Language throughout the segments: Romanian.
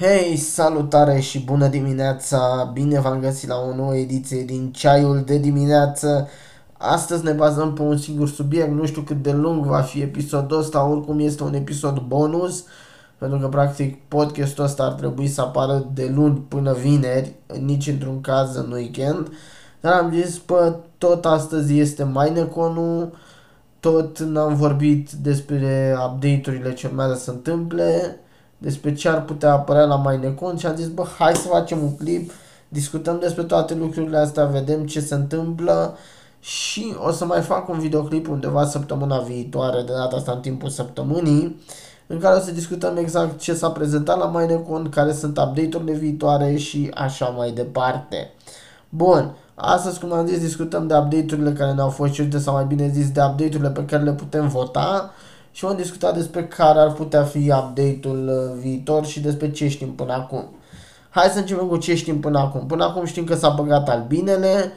Hei, salutare și bună dimineața! Bine v-am găsit la o nouă ediție din Ceaiul de dimineață. Astăzi ne bazăm pe un singur subiect, nu știu cât de lung va fi episodul ăsta, oricum este un episod bonus, pentru că practic podcastul ăsta ar trebui să apară de luni până vineri, nici într-un caz în weekend. Dar am zis, pă, tot astăzi este Maineconul, tot n-am vorbit despre update-urile ce urmează să se întâmple, despre ce ar putea apărea la Mainecon și am zis, bă, hai să facem un clip, discutăm despre toate lucrurile astea, vedem ce se întâmplă și o să mai fac un videoclip undeva săptămâna viitoare, de data asta în timpul săptămânii, în care o să discutăm exact ce s-a prezentat la Mainecon, care sunt update-urile viitoare și așa mai departe. Bun, astăzi, cum am zis, discutăm de update-urile care ne-au fost cerute, sau mai bine zis, de update-urile pe care le putem vota și vom discuta despre care ar putea fi update-ul uh, viitor și despre ce știm până acum. Hai să începem cu ce știm până acum. Până acum știm că s-a băgat albinele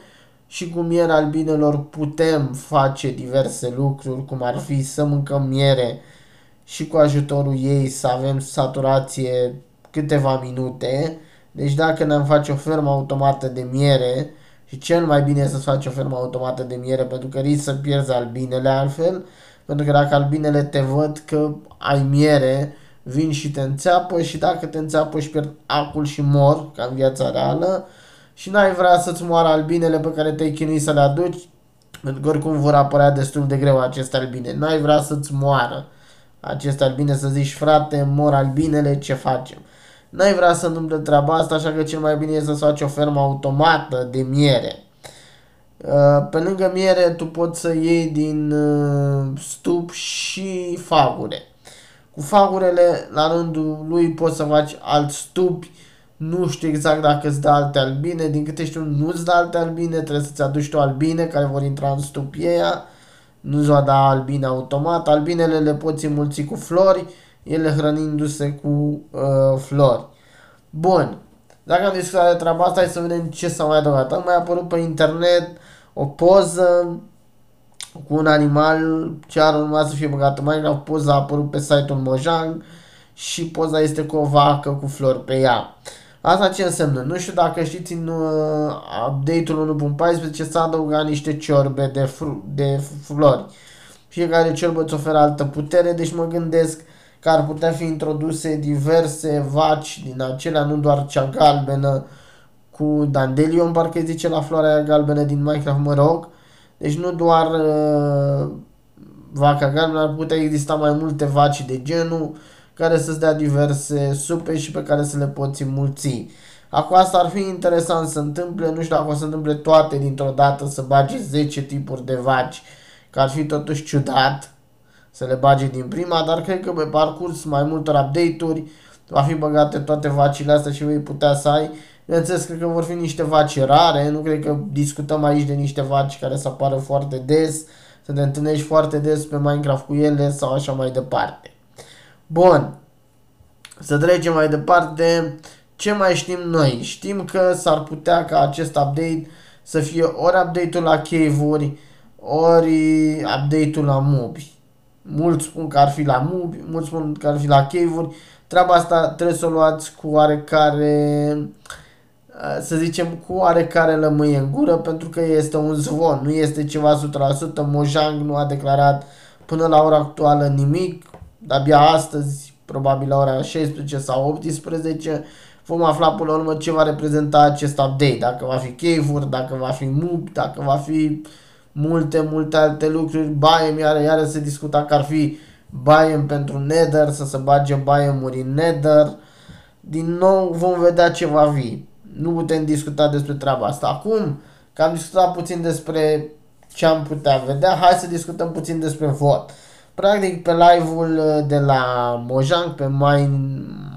și cu mierea albinelor putem face diverse lucruri, cum ar fi să mâncăm miere și cu ajutorul ei să avem saturație câteva minute. Deci dacă ne-am face o fermă automată de miere, și cel mai bine e să faci o fermă automată de miere pentru că risc să pierzi albinele altfel, pentru că dacă albinele te văd că ai miere, vin și te înțeapă și dacă te înțeapă și pierd acul și mor, ca în viața reală, și n-ai vrea să-ți moară albinele pe care te-ai chinuit să le aduci, pentru că oricum vor apărea destul de greu aceste albine. N-ai vrea să-ți moară aceste albine, să zici, frate, mor albinele, ce facem? N-ai vrea să întâmple treaba asta, așa că cel mai bine e să faci o fermă automată de miere. Uh, pe lângă miere, tu poți să iei din uh, stup și fagure. Cu fagurele, la rândul lui, poți să faci alt stupi. Nu știu exact dacă îți dă alte albine. Din câte știu, nu îți dă alte albine. Trebuie să-ți aduci tu albine care vor intra în stupii aia. Nu-ți va da albine automat. Albinele le poți înmulți cu flori, ele hrănindu-se cu uh, flori. Bun. Dacă am discutat de treaba asta, hai să vedem ce s-a mai adăugat. Am mai apărut pe internet o poză cu un animal ce ar urma să fie băgat în Minecraft. Poza a apărut pe site-ul Mojang și poza este cu o vacă cu flori pe ea. Asta ce înseamnă? Nu știu dacă știți în uh, update-ul 1.14 s-a adăugat niște ciorbe de, fr- de flori. Fiecare ciorbă îți oferă altă putere, deci mă gândesc că ar putea fi introduse diverse vaci din acelea, nu doar cea galbenă, cu Dandelion, parcă zice la floarea galbenă din Minecraft, mă rog. Deci nu doar uh, vaca galbenă, ar putea exista mai multe vaci de genul care să-ți dea diverse supe și pe care să le poți înmulți. Acum asta ar fi interesant să întâmple, nu știu dacă o să întâmple toate dintr-o dată să bage 10 tipuri de vaci, că ar fi totuși ciudat să le bage din prima, dar cred că pe parcurs mai multor update-uri va fi băgate toate vacile astea și vei putea să ai Bineînțeles, cred că vor fi niște vaci rare, nu cred că discutăm aici de niște vaci care să apară foarte des, să te întâlnești foarte des pe Minecraft cu ele sau așa mai departe. Bun, să trecem mai departe. Ce mai știm noi? Știm că s-ar putea ca acest update să fie ori update-ul la cave-uri, ori update-ul la mobi. Mulți spun că ar fi la mobi, mulți spun că ar fi la cave-uri. Treaba asta trebuie să o luați cu oarecare uh, Uh, să zicem, cu oarecare lămâie în gură, pentru că este un zvon, nu este ceva 100%. Mojang nu a declarat până la ora actuală nimic, abia astăzi, probabil la ora 16 sau 18, vom afla până la urmă ce va reprezenta acest update, dacă va fi cave dacă va fi mub, dacă va fi multe, multe alte lucruri, Bayem, iară, iară se discuta că ar fi Bayem pentru Nether, să se bage Bayem-uri în Nether, din nou vom vedea ce va fi nu putem discuta despre treaba asta. Acum că am discutat puțin despre ce am putea vedea, hai să discutăm puțin despre vot. Practic pe live-ul uh, de la Mojang, pe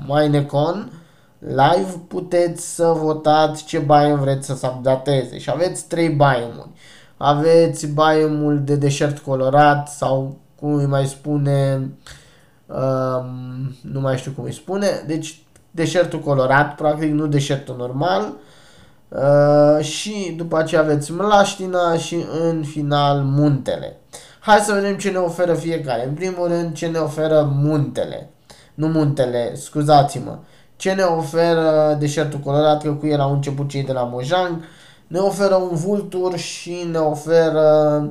Minecon, live puteți să votați ce biome vreți să se updateze și aveți trei biome-uri. Aveți biome de deșert colorat sau cum îi mai spune, um, nu mai știu cum îi spune, deci deșertul colorat, practic nu deșertul normal. Uh, și după aceea aveți mlaștina și în final muntele. Hai să vedem ce ne oferă fiecare. În primul rând ce ne oferă muntele. Nu muntele, scuzați-mă. Ce ne oferă deșertul colorat, că cu el au început cei de la Mojang, ne oferă un vultur și ne oferă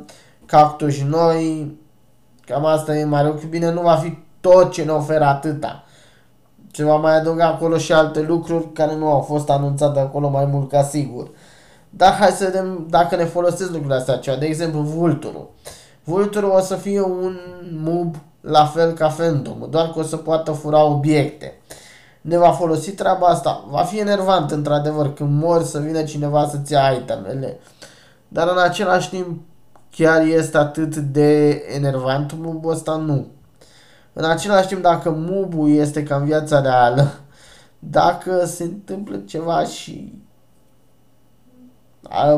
cactuși noi, cam asta e mare lucru. Bine, nu va fi tot ce ne oferă atâta. Se va mai adăuga acolo și alte lucruri care nu au fost anunțate acolo mai mult ca sigur. Dar hai să vedem dacă ne folosesc lucrurile astea ceva. De exemplu, vulturul. Vulturul o să fie un mub la fel ca Phantom, doar că o să poată fura obiecte. Ne va folosi treaba asta. Va fi enervant, într-adevăr, când mori să vină cineva să-ți ia itemele. Dar în același timp, chiar este atât de enervant mubul ăsta? Nu. În același timp, dacă mubul este ca în viața reală, dacă se întâmplă ceva și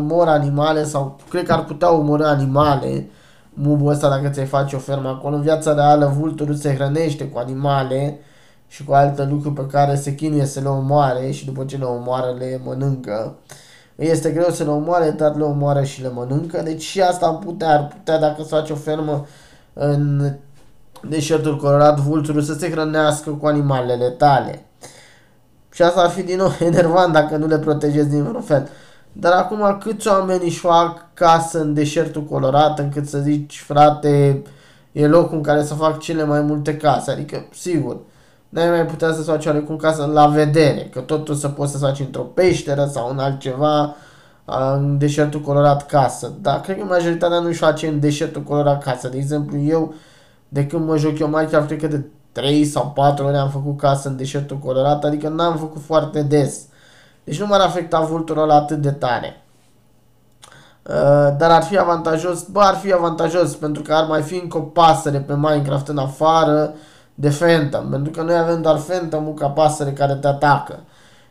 mor animale sau cred că ar putea omorâ animale, mubul ăsta dacă ți-ai face o fermă acolo. În viața reală, vulturul se hrănește cu animale și cu alte lucruri pe care se chinuie să le omoare și după ce le omoară le mănâncă. Este greu să le omoare, dar le omoară și le mănâncă. Deci și asta am putea, ar putea dacă să faci o fermă în deșertul colorat, vulturul să se hrănească cu animalele tale. Și asta ar fi din nou enervant dacă nu le protejezi din vreun fel. Dar acum câți oameni își fac casă în deșertul colorat încât să zici, frate, e locul în care să fac cele mai multe case. Adică, sigur, n-ai mai putea să faci oarecum casă la vedere, că totul să poți să faci într-o peșteră sau în altceva, în deșertul colorat casă. Dar cred că majoritatea nu își face în deșertul colorat casă. De exemplu, eu, de când mă joc eu Minecraft, cred că de 3 sau 4 ori am făcut casă în deșertul colorat, adică n-am făcut foarte des. Deci nu m-ar afecta vulturul ăla atât de tare. Uh, dar ar fi avantajos, bă, ar fi avantajos pentru că ar mai fi încă o pasăre pe Minecraft în afară de Phantom, pentru că noi avem doar Phantom ca pasăre care te atacă.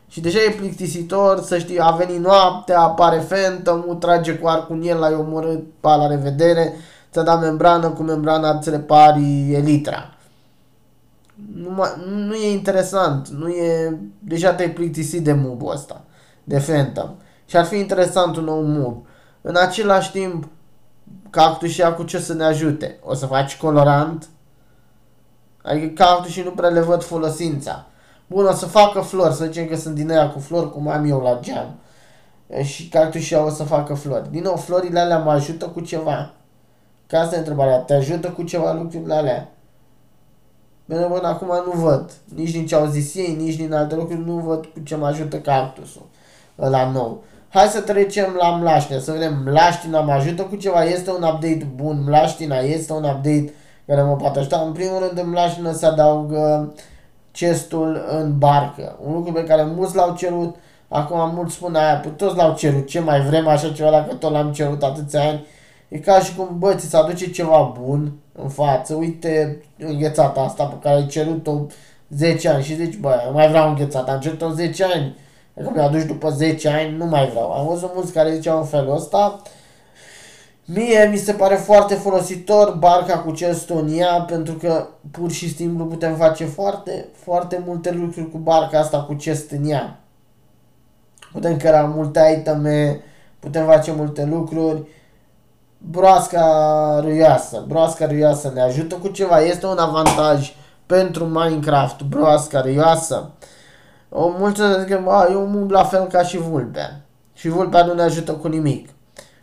Și deja e plictisitor să știi, a venit noaptea, apare Phantom, trage cu arcul în el, l-ai omorât, pa, la revedere, ți-a dat membrană, cu membrana ți repari elitra nu, mai, nu e interesant, nu e, deja te-ai plictisit de mub ăsta, de Phantom. Și ar fi interesant un nou mub. În același timp, cactușii cu ce să ne ajute? O să faci colorant? Adică cactușii nu prea le văd folosința. Bun, o să facă flori, să zicem că sunt din aia cu flori, cum am eu la geam. Și cactușii o să facă flori. Din nou, florile alea mă ajută cu ceva? Ca asta e întrebarea. Te ajută cu ceva lucrurile alea? Bine, până acum nu văd. Nici din ce au zis ei, nici din alte lucruri, nu văd cu ce mă ajută cactusul la nou. Hai să trecem la Mlaștina, să vedem, Mlaștina mă ajută cu ceva, este un update bun, Mlaștina este un update care mă poate ajuta. În primul rând, în Mlaștina se adaugă chestul în barcă, un lucru pe care mulți l-au cerut, acum mulți spun aia, păi toți l-au cerut, ce mai vrem așa ceva dacă tot l-am cerut atâția ani, E ca și cum, bă, ți se aduce ceva bun în față, uite înghețata asta pe care ai cerut-o 10 ani și zici, bă, mai vreau înghețata, am cerut-o 10 ani, dacă mi-o aduci după 10 ani, nu mai vreau. Am văzut mulți care ziceau în felul ăsta. Mie mi se pare foarte folositor barca cu chestul în ea, pentru că pur și simplu putem face foarte, foarte multe lucruri cu barca asta cu chest în ea. Putem căra multe iteme, putem face multe lucruri broasca ruioasă. Broasca ruioasă ne ajută cu ceva. Este un avantaj pentru Minecraft, broasca ruioasă. O mulți zic că eu mă la fel ca și vulpea. Și vulpea nu ne ajută cu nimic.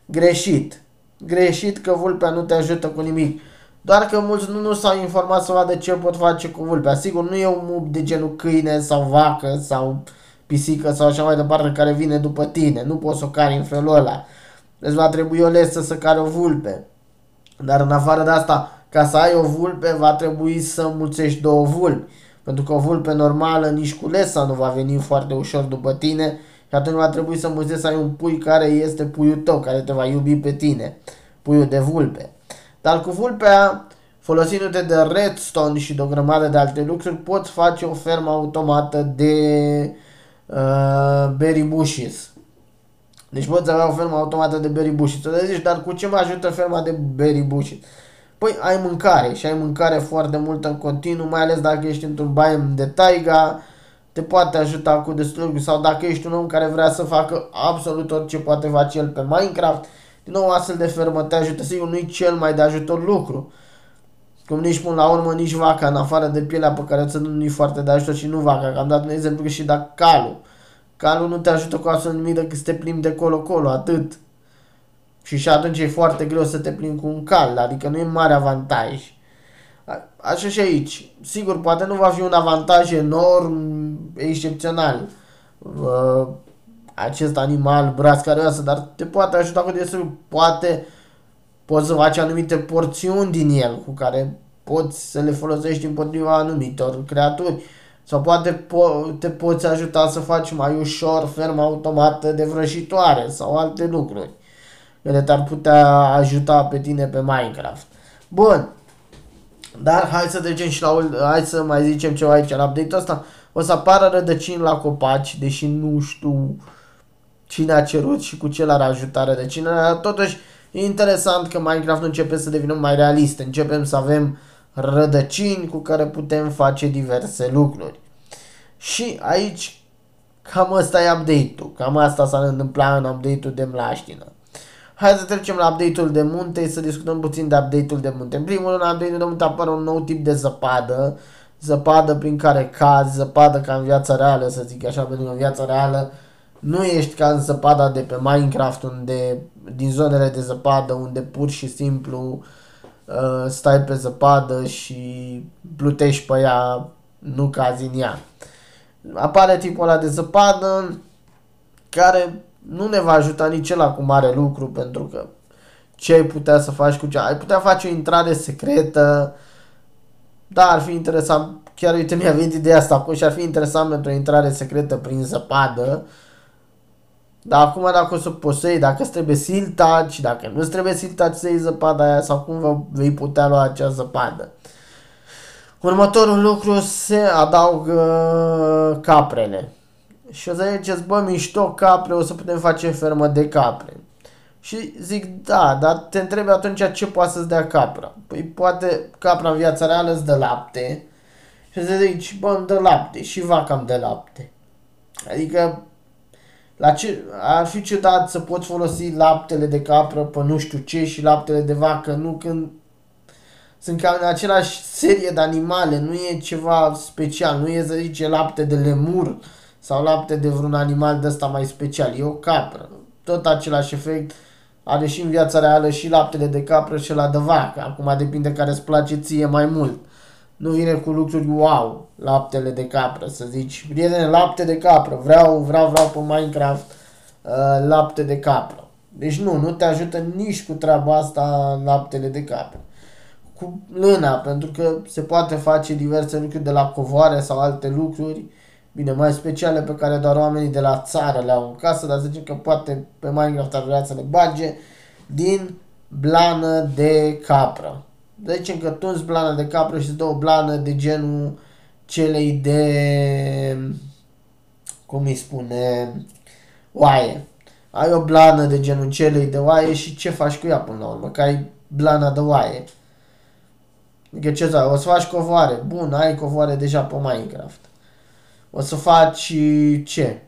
Greșit. Greșit că vulpea nu te ajută cu nimic. Doar că mulți nu, nu s-au informat să vadă ce pot face cu vulpea. Sigur, nu e un mub de genul câine sau vacă sau pisică sau așa mai departe care vine după tine. Nu poți să o cari în felul ăla îți va trebui o lesă să care o vulpe. Dar în afară de asta, ca să ai o vulpe, va trebui să mulțești două vulpi. Pentru că o vulpe normală, nici cu lesa nu va veni foarte ușor după tine și atunci va trebui să mulțești să ai un pui care este puiul tău, care te va iubi pe tine. Puiul de vulpe. Dar cu vulpea, folosindu-te de redstone și de o grămadă de alte lucruri, poți face o fermă automată de uh, berry bushes. Deci poți avea o fermă automată de berry bushes. Tu zici, dar cu ce mă ajută ferma de berry bushes? Păi ai mâncare și ai mâncare foarte multă în continuu, mai ales dacă ești într-un biome de taiga, te poate ajuta cu destul sau dacă ești un om care vrea să facă absolut orice poate face el pe Minecraft, din nou astfel de fermă te ajută, sigur nu e cel mai de ajutor lucru. Cum nici până la urmă, nici vaca, în afară de pielea pe care ți nu e foarte de ajutor și nu vaca, că am dat un exemplu că și dacă calul. Calul nu te ajută cu absolut nimic decât să te plimbi de colo-colo, atât. Și și atunci e foarte greu să te plimbi cu un cal, adică nu e mare avantaj. Așa și aici. Sigur, poate nu va fi un avantaj enorm, excepțional. Uh, acest animal brascarioasă, dar te poate ajuta cu destul. Poate poți să faci anumite porțiuni din el cu care poți să le folosești împotriva anumitor creaturi. Sau poate po- te poți ajuta să faci mai ușor ferma automată de vrăjitoare sau alte lucruri care te-ar putea ajuta pe tine pe Minecraft. Bun. Dar hai să trecem și la hai să mai zicem ceva aici. La update-ul ăsta o să apară rădăcini la copaci, deși nu știu cine a cerut și cu ce l-ar ajuta rădăcinile. Totuși, e interesant că Minecraft nu începe să devină mai realist. Începem să avem rădăcini cu care putem face diverse lucruri. Și aici cam asta e update-ul. Cam asta s-a întâmplat în update-ul de mlaștină. Hai să trecem la update-ul de munte, să discutăm puțin de update-ul de munte. În primul rând, update-ul de munte apare un nou tip de zăpadă, zăpadă prin care cazi, zăpadă ca în viața reală, să zic așa, pentru că în viața reală nu ești ca în zăpada de pe Minecraft, unde, din zonele de zăpadă, unde pur și simplu uh, stai pe zăpadă și plutești pe ea, nu cazi în ea. Apare tipul ăla de zăpadă care nu ne va ajuta nici ăla cu mare lucru pentru că ce ai putea să faci cu ce? Ai putea face o intrare secretă, da, ar fi interesant, chiar uite mi-a venit ideea asta acum și ar fi interesant pentru o intrare secretă prin zăpadă, dar acum dacă o să posei, dacă îți trebuie siltaci, dacă nu îți trebuie siltaci să iei zăpada aia sau cum vă vei putea lua acea zăpadă. Următorul lucru se adaugă caprele. Și o să ziceți, bă, mișto capre, o să putem face fermă de capre. Și zic, da, dar te întrebi atunci ce poate să-ți dea capra. Păi poate capra în viața reală îți dă lapte și să zici, bă, îmi dă lapte și vaca îmi dă lapte. Adică la ce, ar fi ciudat să poți folosi laptele de capră pe nu știu ce și laptele de vacă, nu când sunt cam în același serie de animale, nu e ceva special, nu e să zice lapte de lemur sau lapte de vreun animal de ăsta mai special. E o capră. Tot același efect are și în viața reală și laptele de capră și la de vacă. Acum depinde care îți place ție mai mult. Nu vine cu lucruri wow, laptele de capră, să zici, prietene, lapte de capră, vreau, vreau, vreau pe Minecraft uh, lapte de capră. Deci nu, nu te ajută nici cu treaba asta laptele de capră. Cu lâna, pentru că se poate face diverse lucruri de la covoare sau alte lucruri bine, mai speciale pe care doar oamenii de la țară le au în casă, dar zicem că poate pe Minecraft ar vrea să le bage din blană de capră. Deci că tunzi blană de capră și îți dă o blană de genul celei de, cum îi spune, oaie. Ai o blană de genul celei de oaie și ce faci cu ea până la urmă? Că ai blana de oaie. Adică ce să o să faci covoare. Bun, ai covoare deja pe Minecraft o să faci ce?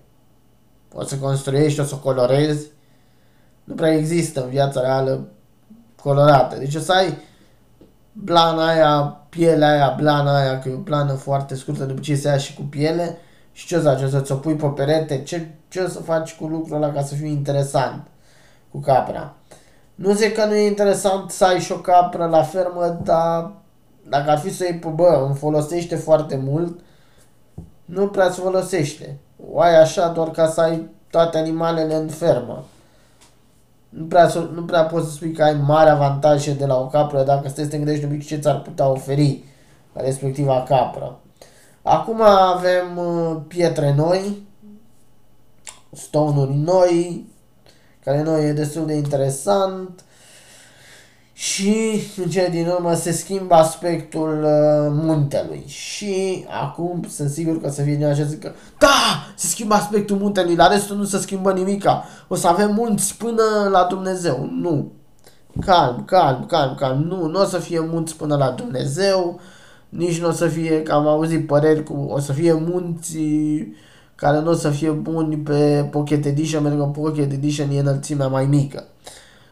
O să construiești, o să colorezi. Nu prea există în viața reală colorată. Deci o să ai blana aia, pielea aia, blana aia, că e o plană foarte scurtă, după ce se ia și cu piele. Și ce o să faci? O să ți-o pui pe perete? Ce, ce o să faci cu lucrul ăla ca să fie interesant cu capra? Nu zic că nu e interesant să ai și o capră la fermă, dar dacă ar fi să iei pe bă, îmi folosește foarte mult nu prea se folosește. O ai așa doar ca să ai toate animalele în fermă. Nu prea, nu prea poți să spui că ai mari avantaje de la o capră dacă stai să te gândești un pic ce ți-ar putea oferi respectiva capră. Acum avem uh, pietre noi, stone noi, care noi e destul de interesant și în cele din urmă se schimbă aspectul uh, muntelui. Și acum sunt sigur că să fie așa zic că da, se schimbă aspectul muntelui, la restul nu se schimbă nimica. O să avem munți până la Dumnezeu. Nu. Calm, calm, calm, calm. Nu, nu o să fie munți până la Dumnezeu. Nici nu o să fie, că am auzit păreri cu, o să fie munți care nu o să fie buni pe Pocket Edition, pentru că Pocket Edition e înălțimea mai mică.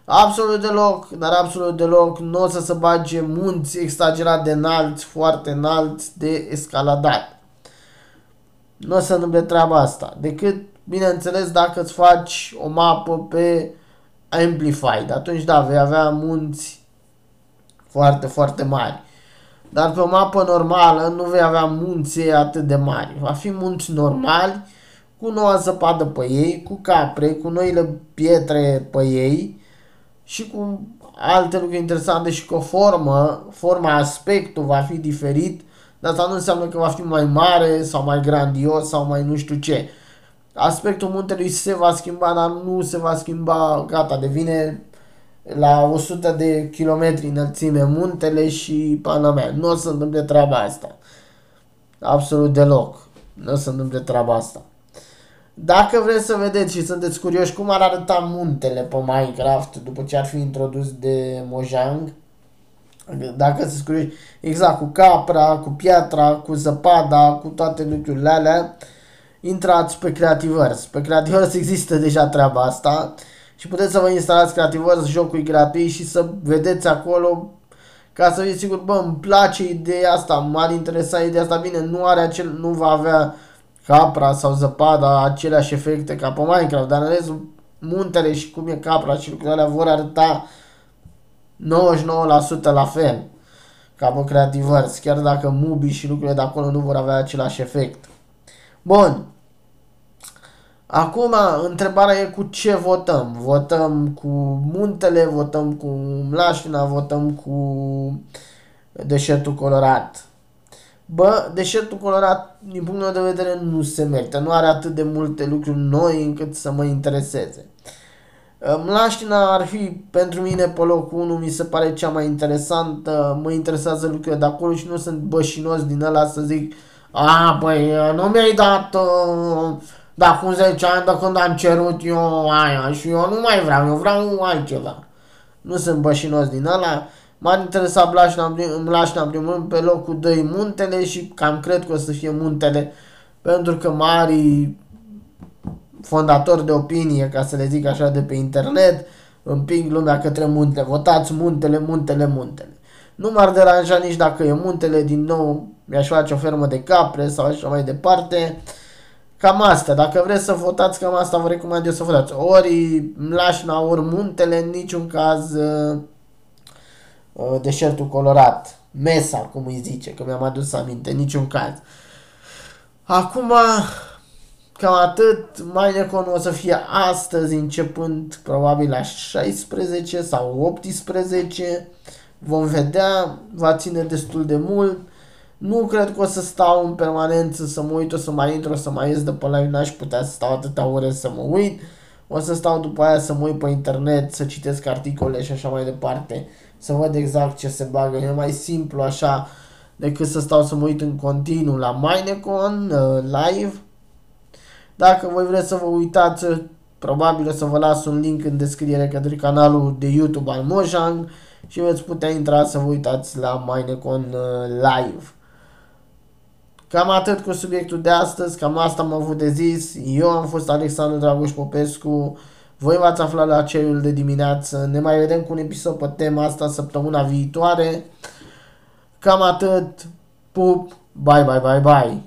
Absolut deloc, dar absolut deloc nu o să se bage munți exagerat de înalți, foarte înalți de escaladat. Nu o să întâmple treaba asta, decât, bineînțeles, dacă îți faci o mapă pe Amplified, atunci da, vei avea munți foarte, foarte mari. Dar pe o mapă normală nu vei avea munți atât de mari. Va fi munți normali, cu noua zăpadă pe ei, cu capre, cu noile pietre pe ei și cu alte lucruri interesante și cu o formă, forma, aspectul va fi diferit, dar asta nu înseamnă că va fi mai mare sau mai grandios sau mai nu știu ce. Aspectul muntelui se va schimba, dar nu se va schimba, gata, devine la 100 de kilometri înălțime muntele și pana mea. Nu o să întâmple treaba asta. Absolut deloc. Nu o să întâmple treaba asta. Dacă vreți să vedeți și sunteți curioși cum ar arăta muntele pe Minecraft după ce ar fi introdus de Mojang, dacă sunteți curioși, exact, cu capra, cu piatra, cu zăpada, cu toate lucrurile alea, intrați pe Creativerse. Pe Creativerse există deja treaba asta și puteți să vă instalați Creativerse, jocul e gratuit și să vedeți acolo ca să fiți sigur, bă, îmi place ideea asta, m-ar interesa ideea asta, bine, nu are acel, nu va avea capra sau zăpada aceleași efecte ca pe Minecraft, dar în rest muntele și cum e capra și lucrurile alea vor arăta 99% la fel ca pe Creativerse, chiar dacă Mubi și lucrurile de acolo nu vor avea același efect. Bun. Acum, întrebarea e cu ce votăm. Votăm cu muntele, votăm cu mlaștina, votăm cu deșertul colorat. Bă, deșertul colorat, din punctul meu de vedere, nu se merită. Nu are atât de multe lucruri noi încât să mă intereseze. Mlaștina ar fi pentru mine pe locul 1, mi se pare cea mai interesantă, mă interesează lucrurile de acolo și nu sunt bășinos din ăla să zic a, băi, nu mi-ai dat uh, de acum 10 ani de când am cerut eu aia și eu nu mai vreau, eu vreau altceva. Nu sunt bășinos din ăla. M-ar interesa Blașna, Blașna în primul rând pe locul 2 muntele și cam cred că o să fie muntele pentru că mari fondatori de opinie, ca să le zic așa, de pe internet, împing lumea către munte. Votați muntele, muntele, muntele. Nu m-ar deranja nici dacă e muntele, din nou mi-aș face o fermă de capre sau așa mai departe. Cam asta, dacă vreți să votați cam asta, vă recomand eu să votați. Ori Mlașna, ori muntele, în niciun caz uh, uh, deșertul colorat. Mesa, cum îi zice, că mi-am adus aminte, în niciun caz. Acum, cam atât. Minecon o să fie astăzi, începând probabil la 16 sau 18. Vom vedea, va ține destul de mult. Nu cred că o să stau în permanență să mă uit, o să mai intru, o să mai ies de pe live, n-aș putea să stau atâtea ore să mă uit. O să stau după aia să mă uit pe internet, să citesc articole și așa mai departe, să văd exact ce se bagă. E mai simplu așa decât să stau să mă uit în continuu la Minecon uh, live. Dacă voi vreți să vă uitați, probabil o să vă las un link în descriere către canalul de YouTube al Mojang și veți putea intra să vă uitați la Minecon uh, live. Cam atât cu subiectul de astăzi, cam asta am avut de zis. Eu am fost Alexandru Dragoș Popescu. Voi v-ați aflat la cerul de dimineață. Ne mai vedem cu un episod pe tema asta săptămâna viitoare. Cam atât. Pup. Bye, bye, bye, bye.